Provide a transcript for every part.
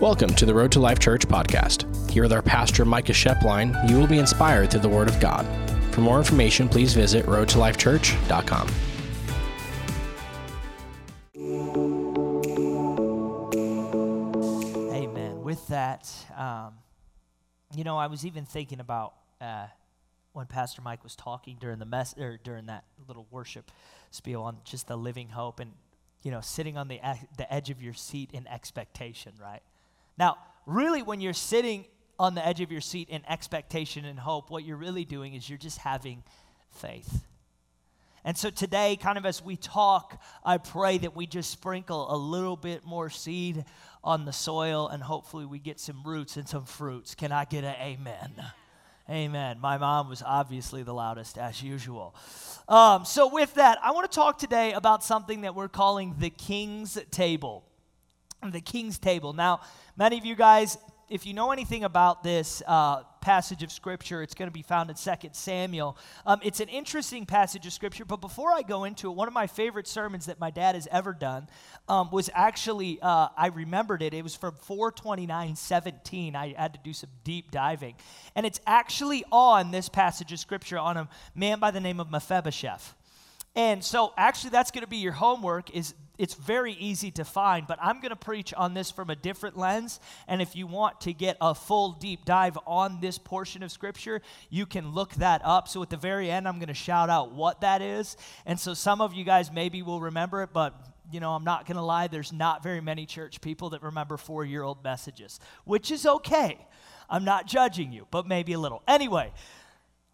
Welcome to the Road to Life Church podcast. Here with our pastor, Micah Schoeplein, you will be inspired through the Word of God. For more information, please visit roadtolifechurch.com. Amen. With that, um, you know, I was even thinking about uh, when Pastor Mike was talking during the mess or during that little worship spiel on just the living hope and you know sitting on the the edge of your seat in expectation, right? Now, really, when you're sitting on the edge of your seat in expectation and hope, what you're really doing is you're just having faith. And so today, kind of as we talk, I pray that we just sprinkle a little bit more seed on the soil and hopefully we get some roots and some fruits. Can I get an amen? Amen. My mom was obviously the loudest as usual. Um, so, with that, I want to talk today about something that we're calling the King's Table. The King's Table. Now, Many of you guys, if you know anything about this uh, passage of Scripture, it's going to be found in 2 Samuel. Um, it's an interesting passage of Scripture, but before I go into it, one of my favorite sermons that my dad has ever done um, was actually, uh, I remembered it. It was from 429 17. I had to do some deep diving. And it's actually on this passage of Scripture on a man by the name of Mephibosheth. And so, actually, that's going to be your homework. Is it's very easy to find, but I'm going to preach on this from a different lens. And if you want to get a full deep dive on this portion of Scripture, you can look that up. So, at the very end, I'm going to shout out what that is. And so, some of you guys maybe will remember it, but you know, I'm not going to lie, there's not very many church people that remember four year old messages, which is okay. I'm not judging you, but maybe a little. Anyway,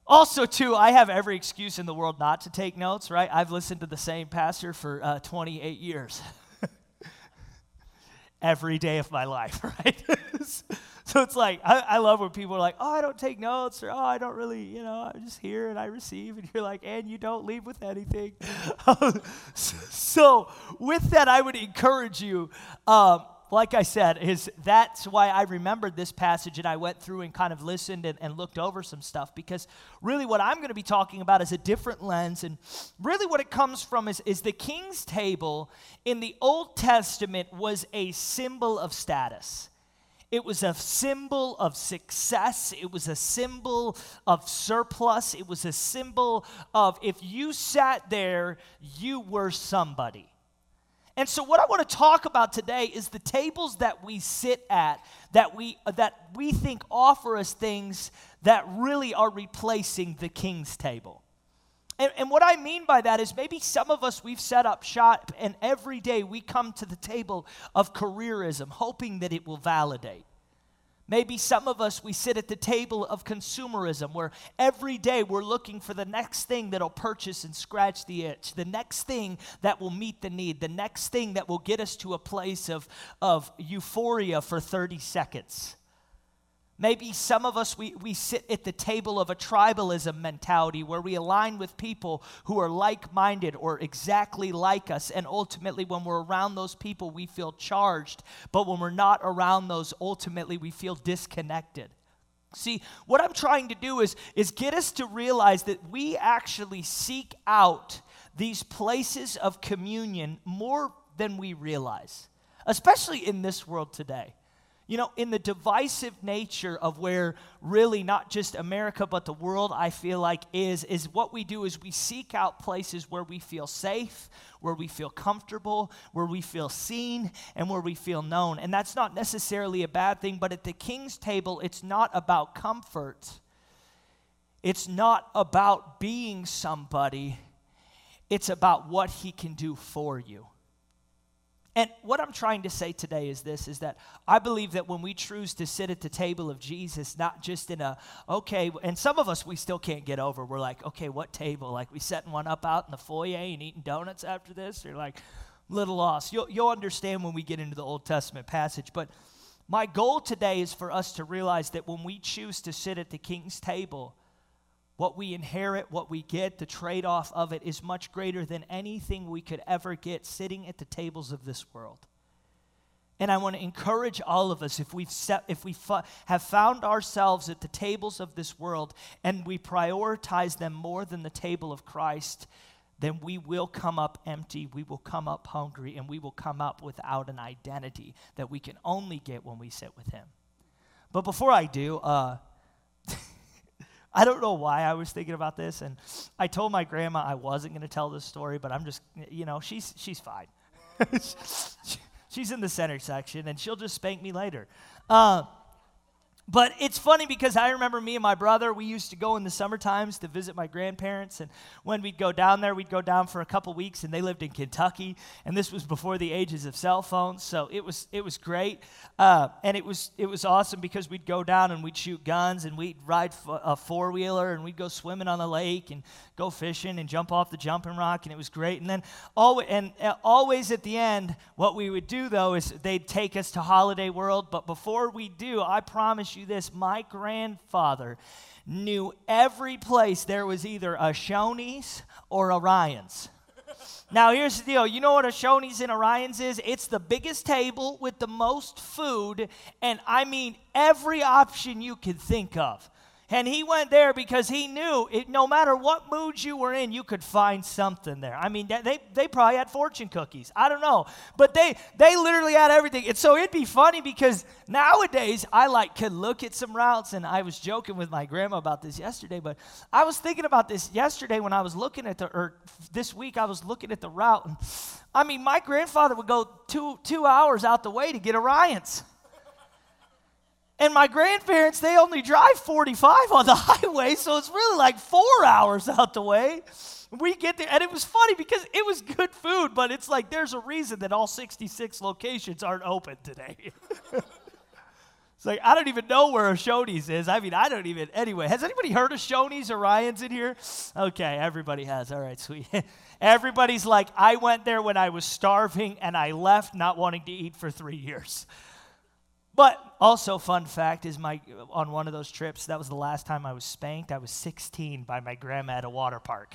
also, too, I have every excuse in the world not to take notes, right? I've listened to the same pastor for uh, 28 years. every day of my life, right? so it's like, I, I, love when people are like, oh, I don't take notes, or oh, I don't really, you know, I'm just hear and I receive. And you're like, and you don't leave with anything. so, with that, I would encourage you. Um, like I said, is that's why I remembered this passage and I went through and kind of listened and, and looked over some stuff because really what I'm going to be talking about is a different lens. And really what it comes from is, is the king's table in the Old Testament was a symbol of status. It was a symbol of success. It was a symbol of surplus. It was a symbol of if you sat there, you were somebody. And so what I want to talk about today is the tables that we sit at that we uh, that we think offer us things that really are replacing the king's table. And, and, what I mean by that is maybe some of us, we've set up shop, and every day we come to the table of careerism, hoping that it will validate. Maybe some of us, we sit at the table of consumerism where every day we're looking for the next thing that'll purchase and scratch the itch, the next thing that will meet the need, the next thing that will get us to a place of, of euphoria for 30 seconds. Maybe some of us, we, we sit at the table of a tribalism mentality where we align with people who are like minded or exactly like us. And ultimately, when we're around those people, we feel charged. But when we're not around those, ultimately, we feel disconnected. See, what I'm trying to do is, is get us to realize that we actually seek out these places of communion more than we realize, especially in this world today. You know, in the divisive nature of where really not just America, but the world, I feel like, is, is what we do is we seek out places where we feel safe, where we feel comfortable, where we feel seen, and where we feel known. And that's not necessarily a bad thing, but at the king's table, it's not about comfort. It's not about being somebody. It's about what he can do for you. And what I'm trying to say today is this is that I believe that when we choose to sit at the table of Jesus, not just in a, okay, and some of us we still can't get over. We're like, okay, what table? Like we setting one up out in the foyer and eating donuts after this? You're like, little lost. You'll, you'll understand when we get into the Old Testament passage. But my goal today is for us to realize that when we choose to sit at the king's table, what we inherit, what we get, the trade off of it is much greater than anything we could ever get sitting at the tables of this world. And I want to encourage all of us if we've set, if we have found ourselves at the tables of this world and we prioritize them more than the table of Christ, then we will come up empty, we will come up hungry, and we will come up without an identity that we can only get when we sit with Him. But before I do, uh, I don't know why I was thinking about this, and I told my grandma I wasn't going to tell this story, but I'm just, you know, she's she's fine. she's in the center section, and she'll just spank me later. Uh, but it's funny because I remember me and my brother, we used to go in the summer times to visit my grandparents. And when we'd go down there, we'd go down for a couple weeks, and they lived in Kentucky. And this was before the ages of cell phones. So it was, it was great. Uh, and it was, it was awesome because we'd go down and we'd shoot guns and we'd ride f- a four wheeler and we'd go swimming on the lake and go fishing and jump off the jumping rock. And it was great. And then always, and uh, always at the end, what we would do though is they'd take us to Holiday World. But before we do, I promise you this my grandfather knew every place there was either a Shoney's or a Ryan's. Now, here's the deal. You know what a Shoney's and Orion's is? It's the biggest table with the most food, and I mean every option you could think of. And he went there because he knew it, no matter what mood you were in, you could find something there. I mean, they, they probably had fortune cookies. I don't know. But they, they literally had everything. And so it'd be funny because nowadays I like could look at some routes. And I was joking with my grandma about this yesterday. But I was thinking about this yesterday when I was looking at the, or this week I was looking at the route. And I mean, my grandfather would go two, two hours out the way to get a Ryan's. And my grandparents, they only drive 45 on the highway, so it's really like four hours out the way. We get there, and it was funny because it was good food, but it's like there's a reason that all 66 locations aren't open today. it's like, I don't even know where a Shoney's is. I mean, I don't even. Anyway, has anybody heard of Shoney's or Ryan's in here? Okay, everybody has. All right, sweet. Everybody's like, I went there when I was starving, and I left not wanting to eat for three years. But also, fun fact is my on one of those trips, that was the last time I was spanked. I was 16 by my grandma at a water park.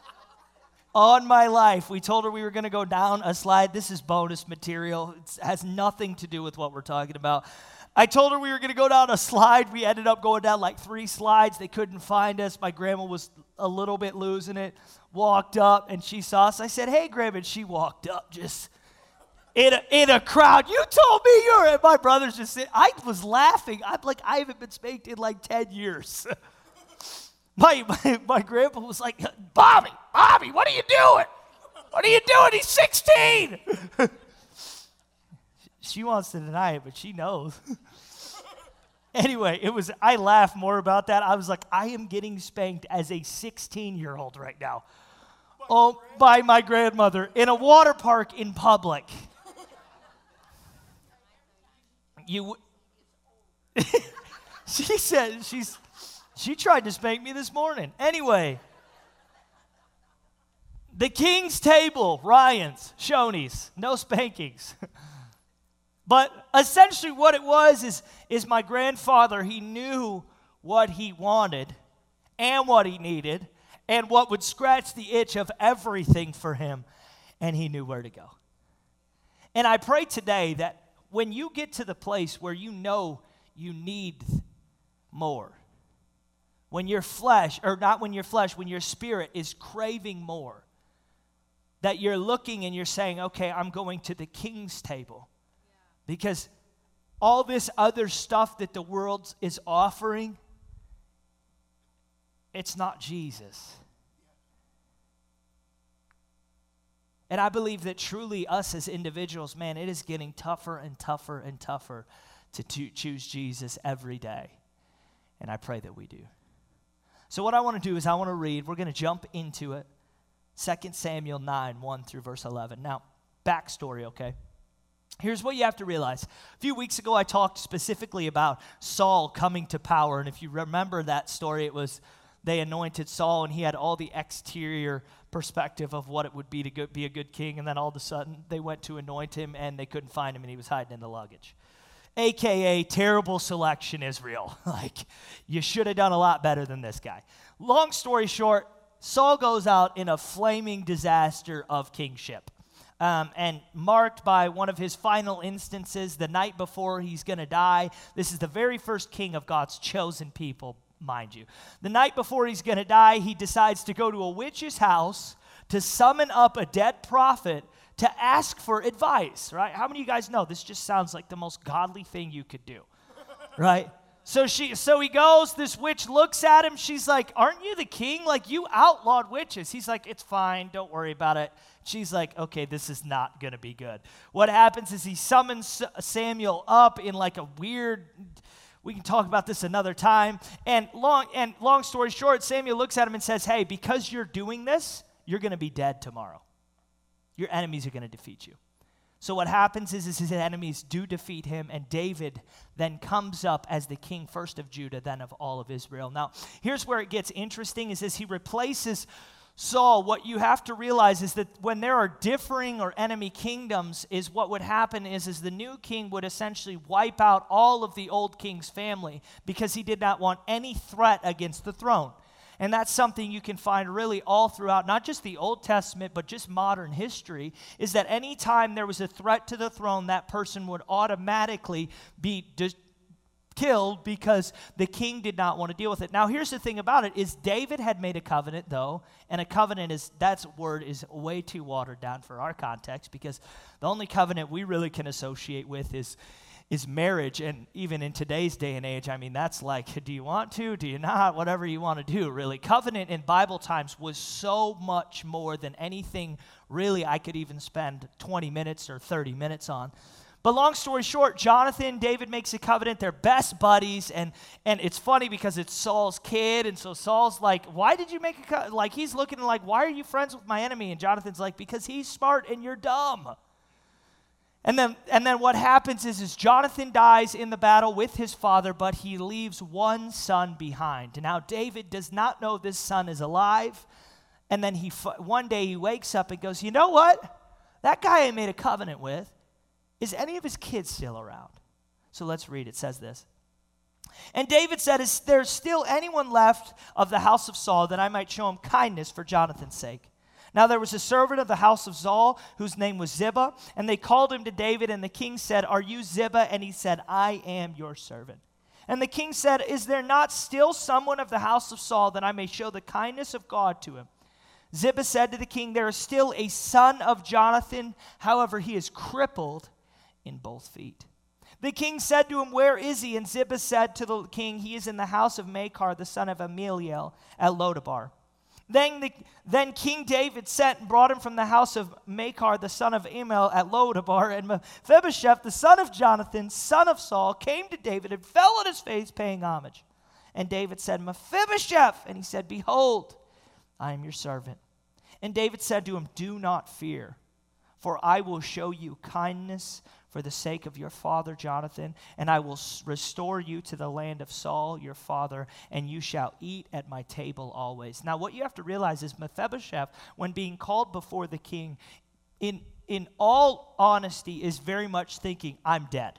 on my life, we told her we were going to go down a slide. This is bonus material. It has nothing to do with what we're talking about. I told her we were going to go down a slide. We ended up going down like three slides. They couldn't find us. My grandma was a little bit losing it. Walked up and she saw us. I said, "Hey, grandma." And she walked up just in a, in a crowd. You told me you're And my brother's just sitting. I was laughing. I'm like, I haven't been spanked in like 10 years. my, my, my grandpa was like, Bobby, Bobby, what are you doing? What are you doing? He's 16. she wants to deny it, but she knows. anyway, it was, I laugh more about that. I was like, I am getting spanked as a 16 year old right now. Oh, by my grandmother in a water park in public you she said she's she tried to spank me this morning. Anyway the king's table ryan's shoney's no spankings. But essentially what it was is is my grandfather he knew what he wanted and what he needed and what would scratch the itch of everything for him and he knew where to go. And i pray today that when you get to the place where you know you need more, when your flesh, or not when your flesh, when your spirit is craving more, that you're looking and you're saying, okay, I'm going to the king's table. Because all this other stuff that the world is offering, it's not Jesus. And I believe that truly, us as individuals, man, it is getting tougher and tougher and tougher to, to choose Jesus every day. And I pray that we do. So, what I want to do is, I want to read, we're going to jump into it 2 Samuel 9, 1 through verse 11. Now, backstory, okay? Here's what you have to realize. A few weeks ago, I talked specifically about Saul coming to power. And if you remember that story, it was they anointed Saul, and he had all the exterior perspective of what it would be to go, be a good king. And then all of a sudden, they went to anoint him and they couldn't find him and he was hiding in the luggage. AKA, terrible selection, Israel. like, you should have done a lot better than this guy. Long story short, Saul goes out in a flaming disaster of kingship. Um, and marked by one of his final instances the night before he's going to die. This is the very first king of God's chosen people, mind you. The night before he's going to die, he decides to go to a witch's house to summon up a dead prophet to ask for advice, right? How many of you guys know this just sounds like the most godly thing you could do, right? So she so he goes, this witch looks at him, she's like, "Aren't you the king? Like you outlawed witches." He's like, "It's fine, don't worry about it." She's like, "Okay, this is not going to be good." What happens is he summons Samuel up in like a weird we can talk about this another time. And long and long story short, Samuel looks at him and says, "Hey, because you're doing this, you're going to be dead tomorrow." your enemies are going to defeat you. So what happens is, is his enemies do defeat him, and David then comes up as the king first of Judah, then of all of Israel. Now, here's where it gets interesting: is as he replaces Saul, what you have to realize is that when there are differing or enemy kingdoms, is what would happen is, is the new king would essentially wipe out all of the old king's family because he did not want any threat against the throne. And that's something you can find really all throughout, not just the Old Testament, but just modern history, is that anytime there was a threat to the throne, that person would automatically be killed because the king did not want to deal with it. Now here's the thing about it is David had made a covenant though, and a covenant is that word is way too watered down for our context because the only covenant we really can associate with is is marriage. And even in today's day and age, I mean, that's like, do you want to? Do you not? Whatever you want to do, really. Covenant in Bible times was so much more than anything really I could even spend 20 minutes or 30 minutes on. But long story short, Jonathan, David makes a covenant. They're best buddies, and and it's funny because it's Saul's kid, and so Saul's like, "Why did you make a co-? like?" He's looking like, "Why are you friends with my enemy?" And Jonathan's like, "Because he's smart and you're dumb." And then, and then what happens is, is Jonathan dies in the battle with his father, but he leaves one son behind. Now, David does not know this son is alive. And then he, one day he wakes up and goes, You know what? That guy I made a covenant with, is any of his kids still around? So let's read. It says this. And David said, Is there still anyone left of the house of Saul that I might show him kindness for Jonathan's sake? Now there was a servant of the house of Saul whose name was Ziba, and they called him to David, and the king said, Are you Ziba? And he said, I am your servant. And the king said, Is there not still someone of the house of Saul that I may show the kindness of God to him? Ziba said to the king, There is still a son of Jonathan, however, he is crippled in both feet. The king said to him, Where is he? And Ziba said to the king, He is in the house of Machir, the son of Ammiel, at Lo-debar. Then, the, then King David sent and brought him from the house of Machir, the son of Ammiel, at Lo-debar. And Mephibosheth, the son of Jonathan, son of Saul, came to David and fell on his face, paying homage. And David said, Mephibosheth. And he said, Behold, I am your servant. And David said to him, Do not fear, for I will show you kindness for the sake of your father Jonathan, and I will restore you to the land of Saul your father, and you shall eat at my table always. Now, what you have to realize is Mephibosheth, when being called before the king, in, in all honesty, is very much thinking, I'm dead.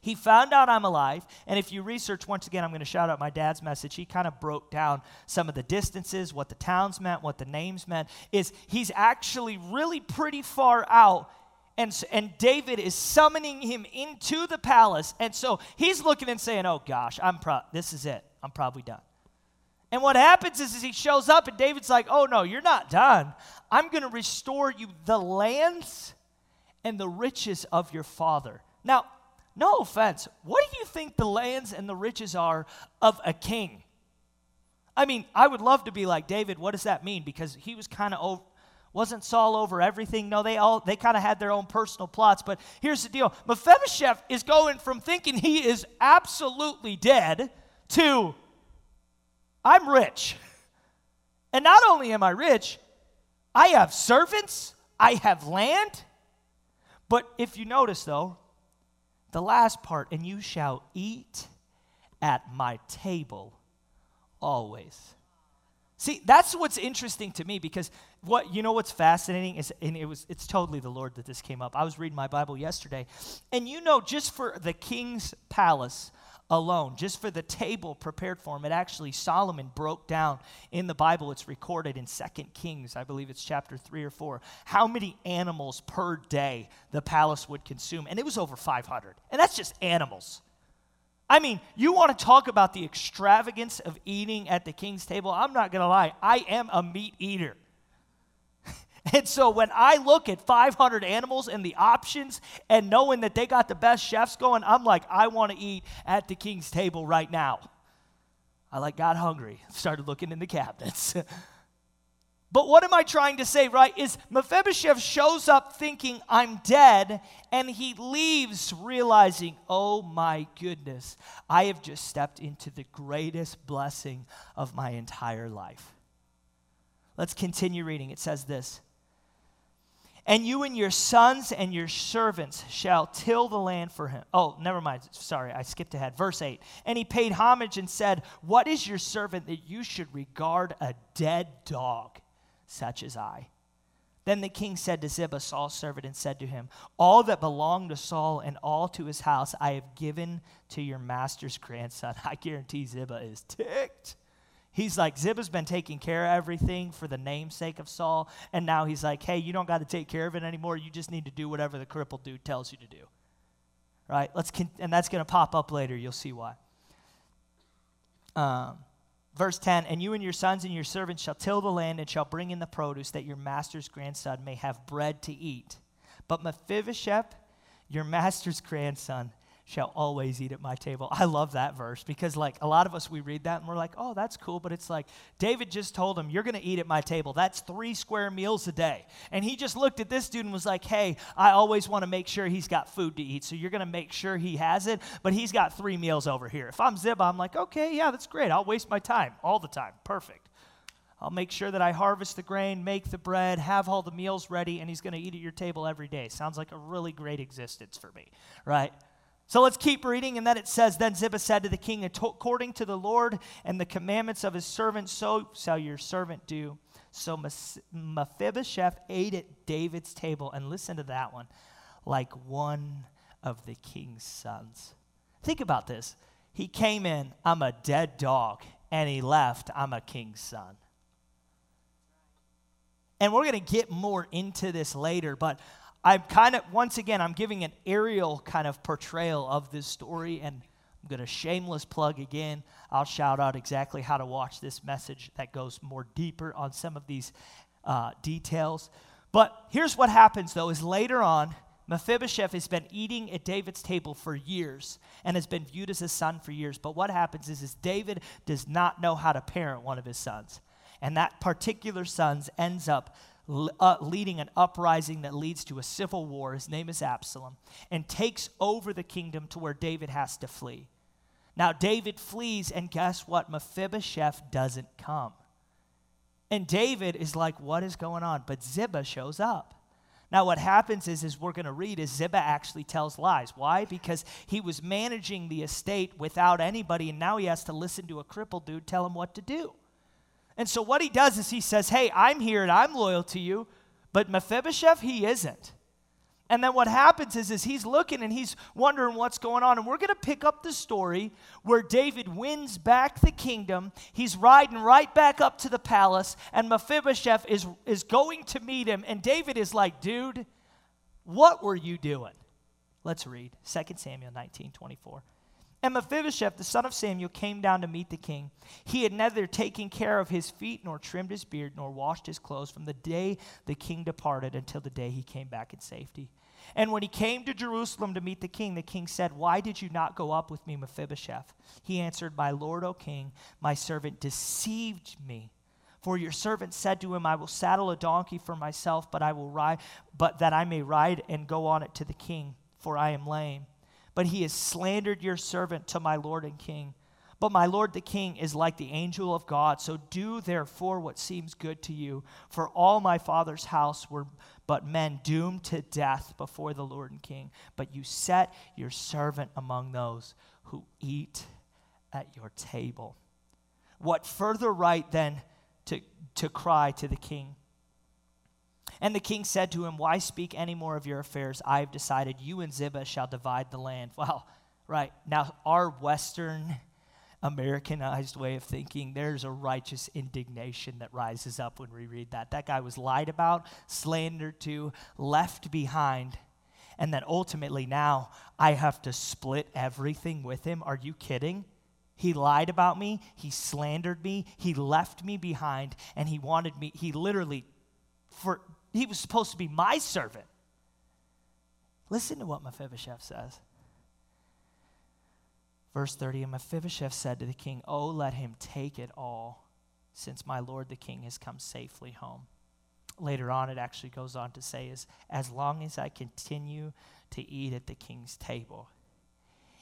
He found out I'm alive, and if you research, once again, I'm going to shout out my dad's message. He kind of broke down some of the distances, what the towns meant, what the names meant. Is he's actually really pretty far out and, and David is summoning him into the palace. And so he's looking and saying, Oh gosh, I'm pro- this is it. I'm probably done. And what happens is, is he shows up and David's like, Oh no, you're not done. I'm going to restore you the lands and the riches of your father. Now, no offense, what do you think the lands and the riches are of a king? I mean, I would love to be like David. What does that mean? Because he was kind of wasn't Saul over everything? No, they all they kind of had their own personal plots. But here's the deal: Mephibosheth is going from thinking he is absolutely dead to I'm rich. And not only am I rich, I have servants, I have land. But if you notice though, the last part, and you shall eat at my table always. See, that's what's interesting to me because what you know what's fascinating is and it was it's totally the Lord that this came up. I was reading my Bible yesterday, and you know, just for the king's palace alone, just for the table prepared for him, it actually Solomon broke down in the Bible. It's recorded in Second Kings, I believe it's chapter three or four, how many animals per day the palace would consume, and it was over 500. And that's just animals. I mean, you want to talk about the extravagance of eating at the king's table? I'm not going to lie, I am a meat eater. And so when I look at 500 animals and the options and knowing that they got the best chefs going, I'm like, I want to eat at the king's table right now. I like got hungry, started looking in the cabinets. But what am I trying to say, right? Is Mephibosheth shows up thinking, I'm dead, and he leaves realizing, oh my goodness, I have just stepped into the greatest blessing of my entire life. Let's continue reading. It says this And you and your sons and your servants shall till the land for him. Oh, never mind. Sorry, I skipped ahead. Verse 8. And he paid homage and said, What is your servant that you should regard a dead dog? such as I. Then the king said to Ziba, Saul's servant, and said to him, All that belonged to Saul and all to his house I have given to your master's grandson. I guarantee Ziba is ticked. He's like, Ziba's been taking care of everything for the namesake of Saul, and now he's like, hey, you don't got to take care of it anymore. You just need to do whatever the crippled dude tells you to do. Right? Let's con- and that's going to pop up later. You'll see why. Um, Verse 10 And you and your sons and your servants shall till the land and shall bring in the produce, that your master's grandson may have bread to eat. But Mephibosheth, your master's grandson, shall always eat at my table. I love that verse because, like, a lot of us, we read that and we're like, oh, that's cool. But it's like, David just told him, you're going to eat at my table. That's three square meals a day. And he just looked at this dude and was like, hey, I always want to make sure he's got food to eat. So you're going to make sure he has it. But he's got three meals over here. If I'm Ziba, I'm like, okay, yeah, that's great. I'll waste my time all the time. Perfect. I'll make sure that I harvest the grain, make the bread, have all the meals ready, and he's going to eat at your table every day. Sounds like a really great existence for me, right? So let's keep reading. And then it says Then Ziba said to the king, According to the Lord and the commandments of his servant, so shall your servant do. So Mephibosheth ate at David's table. And listen to that one like one of the king's sons. Think about this. He came in, I'm a dead dog. And he left, I'm a king's son. And we're going to get more into this later, but I'm kind of, once again, I'm giving an aerial kind of portrayal of this story, and I'm going to shameless plug again. I'll shout out exactly how to watch this message that goes more deeper on some of these uh, details. But here's what happens, though, is later on, Mephibosheth has been eating at David's table for years and has been viewed as a son for years. But what happens is, is David does not know how to parent one of his sons. And that particular son ends up uh, leading an uprising that leads to a civil war. His name is Absalom, and takes over the kingdom to where David has to flee. Now, David flees, and guess what? Mephibosheth doesn't come. And David is like, What is going on? But Ziba shows up. Now, what happens is, is we're going to read, is Ziba actually tells lies. Why? Because he was managing the estate without anybody, and now he has to listen to a crippled dude tell him what to do. And so what he does is he says, Hey, I'm here and I'm loyal to you, but Mephibosheth, he isn't. And then what happens is, is he's looking and he's wondering what's going on. And we're going to pick up the story where David wins back the kingdom. He's riding right back up to the palace, and Mephibosheth is, is going to meet him. And David is like, dude, what were you doing? Let's read 2 Samuel 19 24. And Mephibosheth, the son of Samuel, came down to meet the king. He had neither taken care of his feet, nor trimmed his beard, nor washed his clothes from the day the king departed until the day he came back in safety. And when he came to Jerusalem to meet the king, the king said, Why did you not go up with me, Mephibosheth? He answered, My lord, O king, my servant deceived me. For your servant said to him, I will saddle a donkey for myself, but I will ride, but that I may ride and go on it to the king, for I am lame but he has slandered your servant to my Lord and King. But my Lord the King is like the angel of God. So do therefore what seems good to you. For all my father's house were but men doomed to death before the Lord and King. But you set your servant among those who eat at your table. What further right then to, to cry to the king? And the king said to him, Why speak any more of your affairs? I have decided you and Ziba shall divide the land. Well, right. Now, our Western Americanized way of thinking, there's a righteous indignation that rises up when we read that. That guy was lied about, slandered to, left behind. And then ultimately now I have to split everything with him. Are you kidding? He lied about me. He slandered me. He left me behind. And he wanted me, he literally, for he was supposed to be my servant. Listen to what Mephibosheth says. Verse 30 And Mephibosheth said to the king, Oh, let him take it all, since my lord the king has come safely home. Later on, it actually goes on to say, is, As long as I continue to eat at the king's table,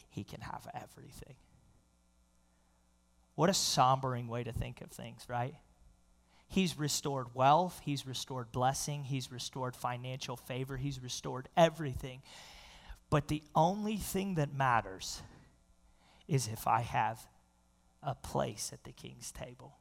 he can have everything. What a sombering way to think of things, right? He's restored wealth, he's restored blessing, he's restored financial favor, he's restored everything. But the only thing that matters is if I have a place at the king's table.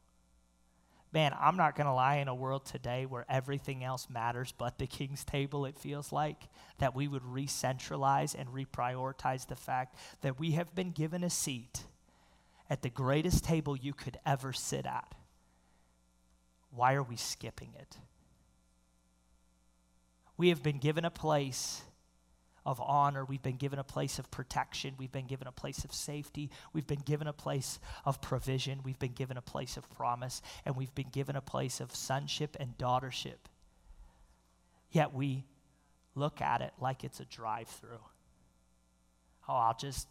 Man, I'm not going to lie, in a world today where everything else matters but the king's table, it feels like that we would re centralize and reprioritize the fact that we have been given a seat at the greatest table you could ever sit at. Why are we skipping it? We have been given a place of honor. We've been given a place of protection. We've been given a place of safety. We've been given a place of provision. We've been given a place of promise. And we've been given a place of sonship and daughtership. Yet we look at it like it's a drive through. Oh, I'll just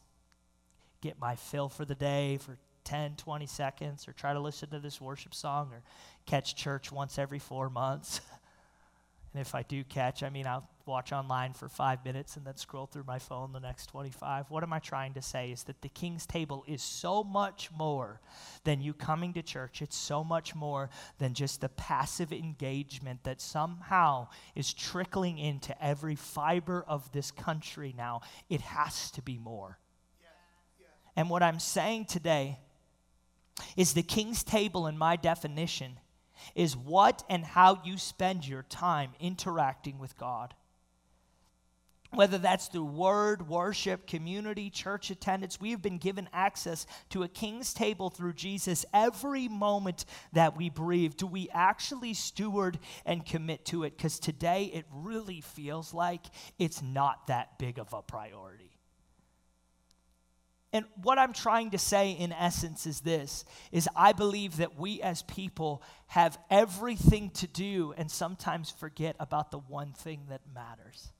get my fill for the day for 10, 20 seconds, or try to listen to this worship song, or catch church once every four months. and if I do catch, I mean, I'll watch online for five minutes and then scroll through my phone the next 25. What am I trying to say? Is that the King's table is so much more than you coming to church. It's so much more than just the passive engagement that somehow is trickling into every fiber of this country now. It has to be more. And what I'm saying today is the king's table, in my definition, is what and how you spend your time interacting with God. Whether that's through word, worship, community, church attendance, we have been given access to a king's table through Jesus every moment that we breathe. Do we actually steward and commit to it? Because today it really feels like it's not that big of a priority. And what I'm trying to say in essence is this is I believe that we as people have everything to do and sometimes forget about the one thing that matters.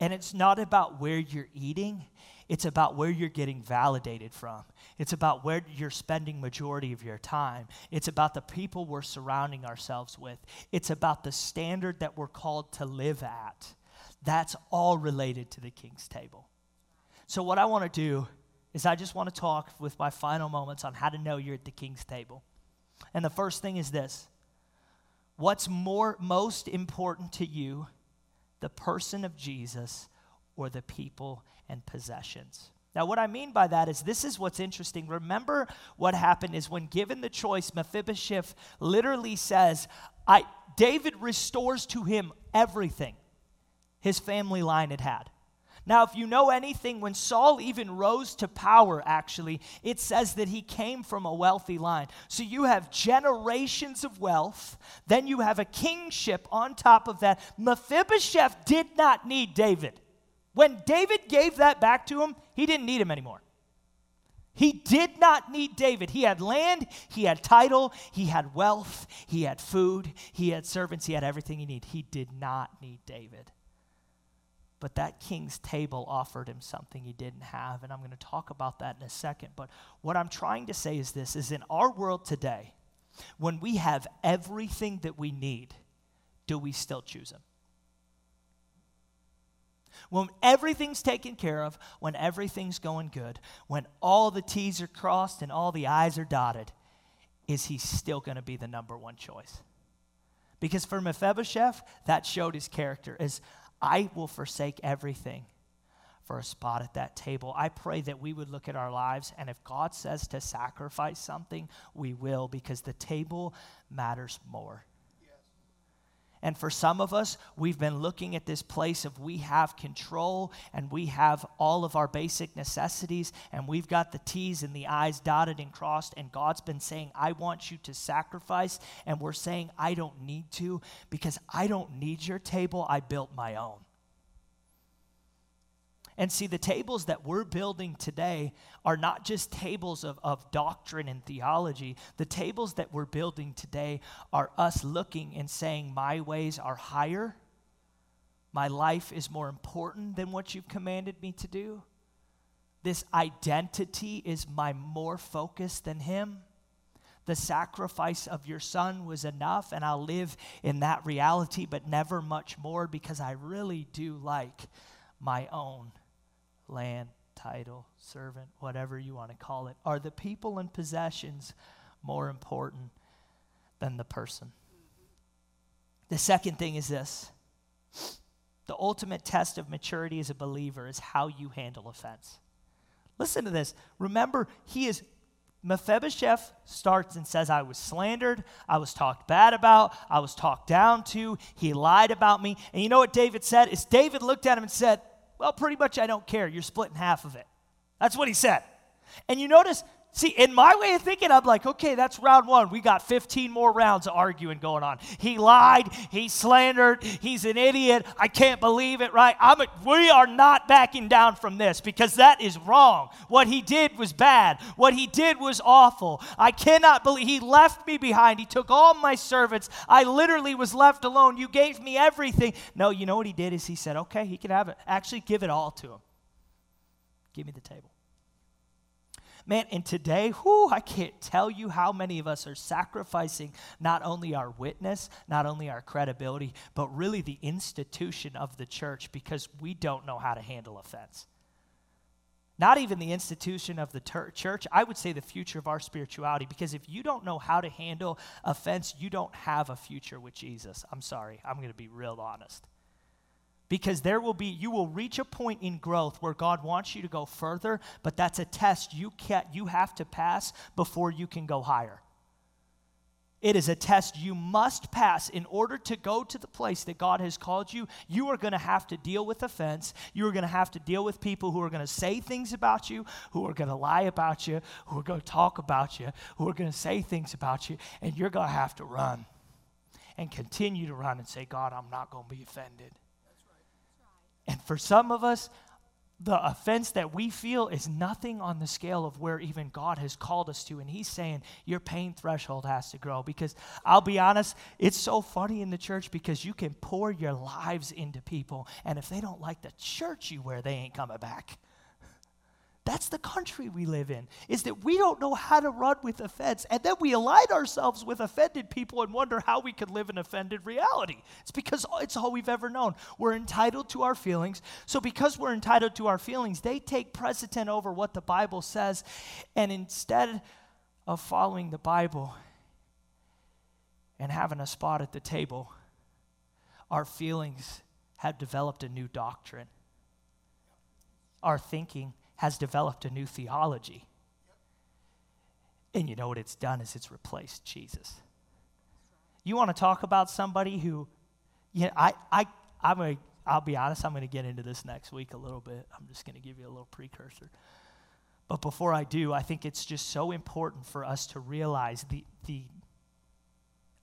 And it's not about where you're eating, it's about where you're getting validated from. It's about where you're spending majority of your time. It's about the people we're surrounding ourselves with. It's about the standard that we're called to live at. That's all related to the king's table. So, what I want to do is I just want to talk with my final moments on how to know you're at the king's table. And the first thing is this What's more, most important to you, the person of Jesus or the people and possessions? Now, what I mean by that is this is what's interesting. Remember what happened is when given the choice, Mephibosheth literally says, I, David restores to him everything his family line had had. Now, if you know anything, when Saul even rose to power, actually, it says that he came from a wealthy line. So you have generations of wealth, then you have a kingship on top of that. Mephibosheth did not need David. When David gave that back to him, he didn't need him anymore. He did not need David. He had land, he had title, he had wealth, he had food, he had servants, he had everything he needed. He did not need David. But that king's table offered him something he didn't have. And I'm going to talk about that in a second. But what I'm trying to say is this is in our world today, when we have everything that we need, do we still choose him? When everything's taken care of, when everything's going good, when all the T's are crossed and all the I's are dotted, is he still going to be the number one choice? Because for Mephibosheth, that showed his character. As I will forsake everything for a spot at that table. I pray that we would look at our lives, and if God says to sacrifice something, we will, because the table matters more. And for some of us, we've been looking at this place of we have control and we have all of our basic necessities and we've got the T's and the I's dotted and crossed. And God's been saying, I want you to sacrifice. And we're saying, I don't need to because I don't need your table. I built my own. And see, the tables that we're building today are not just tables of, of doctrine and theology. The tables that we're building today are us looking and saying, My ways are higher. My life is more important than what you've commanded me to do. This identity is my more focus than Him. The sacrifice of your son was enough, and I'll live in that reality, but never much more because I really do like my own land, title, servant, whatever you want to call it. Are the people and possessions more important than the person? The second thing is this the ultimate test of maturity as a believer is how you handle offense. Listen to this. Remember, he is Mephibosheth starts and says, I was slandered, I was talked bad about, I was talked down to, he lied about me. And you know what David said? Is David looked at him and said, Well, pretty much I don't care. You're splitting half of it. That's what he said. And you notice See, in my way of thinking, I'm like, okay, that's round one. We got 15 more rounds of arguing going on. He lied. He slandered. He's an idiot. I can't believe it, right? I'm a, we are not backing down from this because that is wrong. What he did was bad. What he did was awful. I cannot believe he left me behind. He took all my servants. I literally was left alone. You gave me everything. No, you know what he did is he said, okay, he can have it. Actually, give it all to him. Give me the table. Man, and today, whew, I can't tell you how many of us are sacrificing not only our witness, not only our credibility, but really the institution of the church because we don't know how to handle offense. Not even the institution of the ter- church, I would say the future of our spirituality, because if you don't know how to handle offense, you don't have a future with Jesus. I'm sorry, I'm going to be real honest because there will be you will reach a point in growth where god wants you to go further but that's a test you can't you have to pass before you can go higher it is a test you must pass in order to go to the place that God has called you. You are going to have to deal with offense. You are going to have to deal with people who are going to say things about you, who are going to lie about you, who are going to talk about you, who are going to say things about you, and you're going to have to run and continue to run and say, God, I'm not going to be offended. And for some of us, the offense that we feel is nothing on the scale of where even God has called us to. And He's saying your pain threshold has to grow. Because I'll be honest, it's so funny in the church because you can pour your lives into people, and if they don't like the church you wear, they ain't coming back. That's the country we live in, is that we don't know how to run with offense. And then we align ourselves with offended people and wonder how we can live an offended reality. It's because it's all we've ever known. We're entitled to our feelings. So, because we're entitled to our feelings, they take precedent over what the Bible says. And instead of following the Bible and having a spot at the table, our feelings have developed a new doctrine. Our thinking has developed a new theology. And you know what it's done is it's replaced Jesus. You want to talk about somebody who, yeah, I, I, I'm a, I'll be honest, I'm going to get into this next week a little bit. I'm just going to give you a little precursor. But before I do, I think it's just so important for us to realize the, the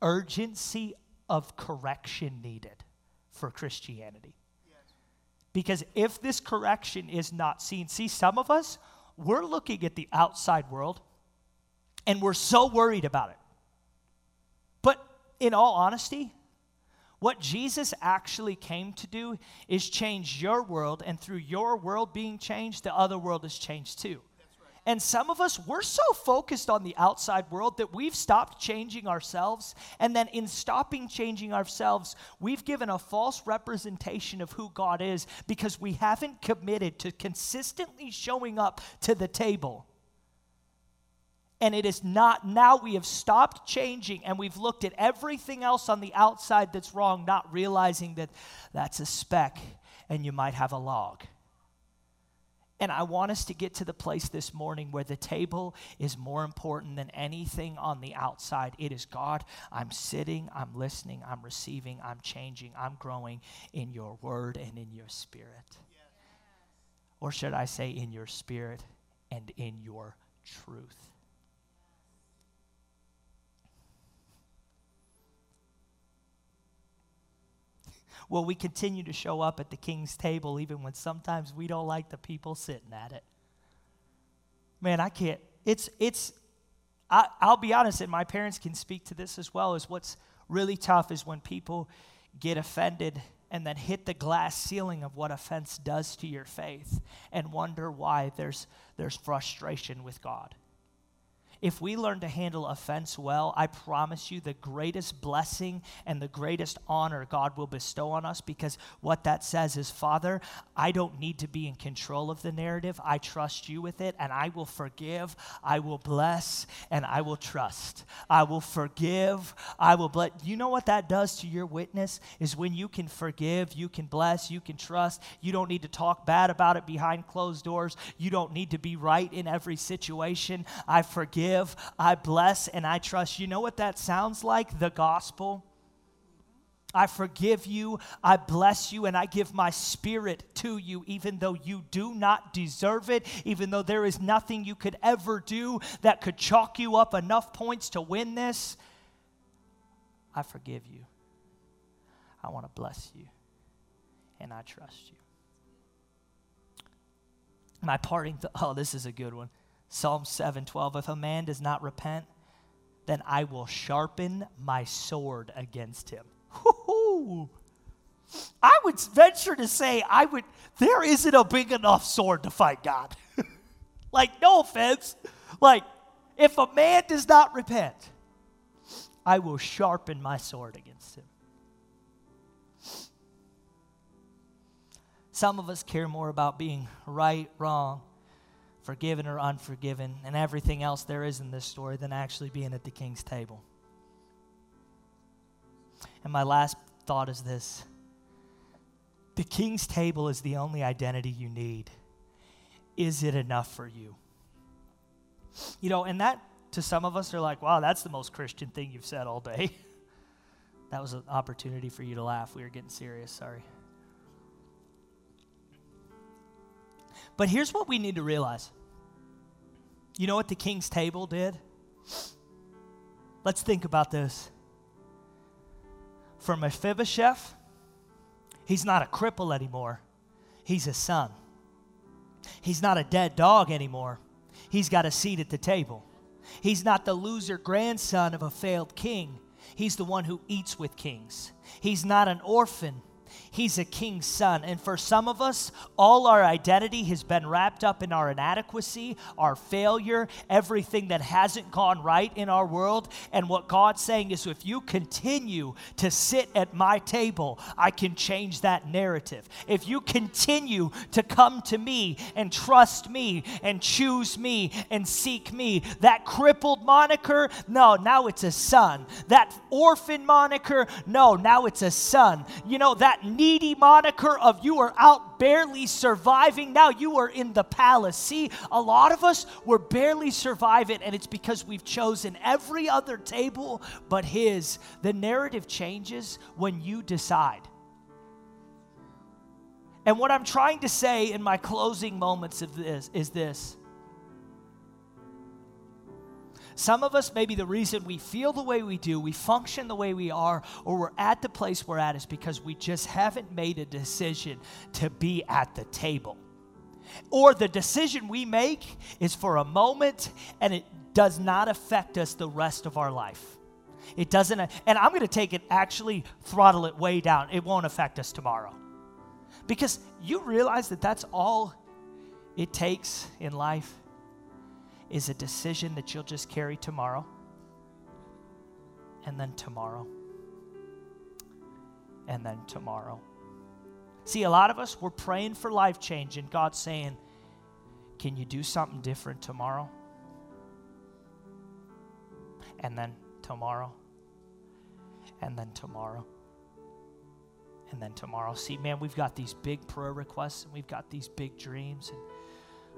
urgency of correction needed for Christianity. Because if this correction is not seen, see, some of us, we're looking at the outside world and we're so worried about it. But in all honesty, what Jesus actually came to do is change your world, and through your world being changed, the other world is changed too. And some of us, we're so focused on the outside world that we've stopped changing ourselves. And then, in stopping changing ourselves, we've given a false representation of who God is because we haven't committed to consistently showing up to the table. And it is not, now we have stopped changing and we've looked at everything else on the outside that's wrong, not realizing that that's a speck and you might have a log. And I want us to get to the place this morning where the table is more important than anything on the outside. It is God, I'm sitting, I'm listening, I'm receiving, I'm changing, I'm growing in your word and in your spirit. Yes. Or should I say, in your spirit and in your truth. Will we continue to show up at the king's table even when sometimes we don't like the people sitting at it? Man, I can't. It's, it's, I, I'll be honest, and my parents can speak to this as well, is what's really tough is when people get offended and then hit the glass ceiling of what offense does to your faith and wonder why there's, there's frustration with God. If we learn to handle offense well, I promise you the greatest blessing and the greatest honor God will bestow on us because what that says is, Father, I don't need to be in control of the narrative. I trust you with it, and I will forgive, I will bless, and I will trust. I will forgive, I will bless. You know what that does to your witness? Is when you can forgive, you can bless, you can trust. You don't need to talk bad about it behind closed doors. You don't need to be right in every situation. I forgive forgive, I bless, and I trust. You know what that sounds like? The gospel. I forgive you, I bless you, and I give my spirit to you, even though you do not deserve it, even though there is nothing you could ever do that could chalk you up enough points to win this. I forgive you. I want to bless you, and I trust you. My parting, th- oh, this is a good one. Psalm 7:12 If a man does not repent, then I will sharpen my sword against him. Woo-hoo. I would venture to say I would there isn't a big enough sword to fight God. like no offense. Like if a man does not repent, I will sharpen my sword against him. Some of us care more about being right, wrong, forgiven or unforgiven, and everything else there is in this story than actually being at the king's table. And my last thought is this the king's table is the only identity you need. Is it enough for you? You know, and that to some of us are like, wow, that's the most Christian thing you've said all day. that was an opportunity for you to laugh. We were getting serious, sorry. But here's what we need to realize you know what the king's table did? Let's think about this. For Mephibosheth, he's not a cripple anymore, he's a son. He's not a dead dog anymore, he's got a seat at the table. He's not the loser grandson of a failed king. He's the one who eats with kings. He's not an orphan. He's a king's son. And for some of us, all our identity has been wrapped up in our inadequacy, our failure, everything that hasn't gone right in our world. And what God's saying is if you continue to sit at my table, I can change that narrative. If you continue to come to me and trust me and choose me and seek me, that crippled moniker, no, now it's a son. That orphan moniker, no, now it's a son. You know, that needy moniker of you are out barely surviving. Now you are in the palace. See, a lot of us, we're barely surviving, and it's because we've chosen every other table but His. The narrative changes when you decide. And what I'm trying to say in my closing moments of this is this some of us, maybe the reason we feel the way we do, we function the way we are, or we're at the place we're at is because we just haven't made a decision to be at the table. Or the decision we make is for a moment and it does not affect us the rest of our life. It doesn't, and I'm going to take it actually throttle it way down. It won't affect us tomorrow. Because you realize that that's all it takes in life is a decision that you'll just carry tomorrow and then tomorrow and then tomorrow. See, a lot of us, we're praying for life change, and God's saying, Can you do something different tomorrow? And then tomorrow. And then tomorrow. And then tomorrow. See, man, we've got these big prayer requests, and we've got these big dreams, and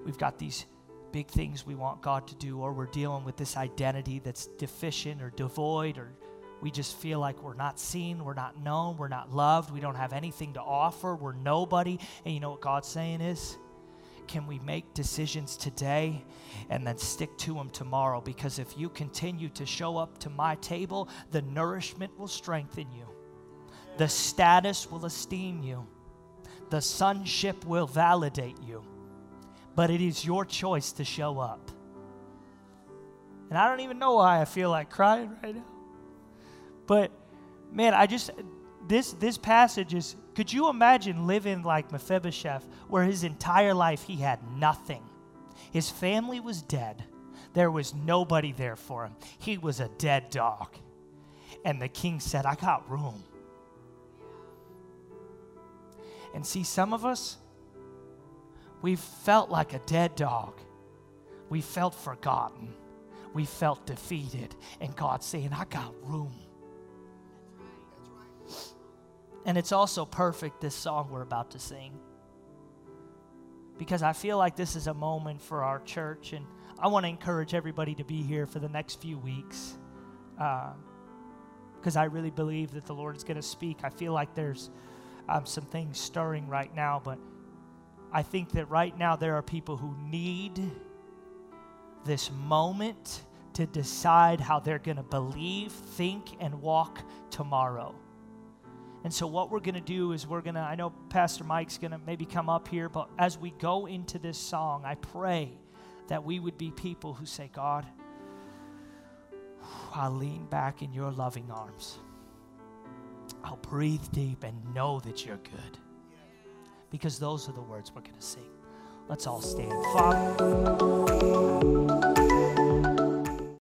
we've got these big things we want God to do, or we're dealing with this identity that's deficient or devoid, or we just feel like we're not seen, we're not known, we're not loved, we don't have anything to offer, we're nobody. And you know what God's saying is? Can we make decisions today and then stick to them tomorrow? Because if you continue to show up to my table, the nourishment will strengthen you The status will esteem you, the sonship will validate you, but it is your choice to show up. And I don't even know why I feel like crying right now. But man, I just this this passage is could you imagine living like Mephibosheth where his entire life he had nothing. His family was dead. There was nobody there for him. He was a dead dog. And the king said, I got room. And see, some of us, we felt like a dead dog. We felt forgotten. We felt defeated. And God's saying, I got room. And it's also perfect, this song we're about to sing. Because I feel like this is a moment for our church. And I want to encourage everybody to be here for the next few weeks. Because uh, I really believe that the Lord is going to speak. I feel like there's um, some things stirring right now, but I think that right now there are people who need this moment to decide how they're going to believe, think, and walk tomorrow. And so, what we're going to do is we're going to, I know Pastor Mike's going to maybe come up here, but as we go into this song, I pray that we would be people who say, God, I'll lean back in your loving arms. I'll breathe deep and know that you're good. Because those are the words we're going to sing. Let's all stand. Father.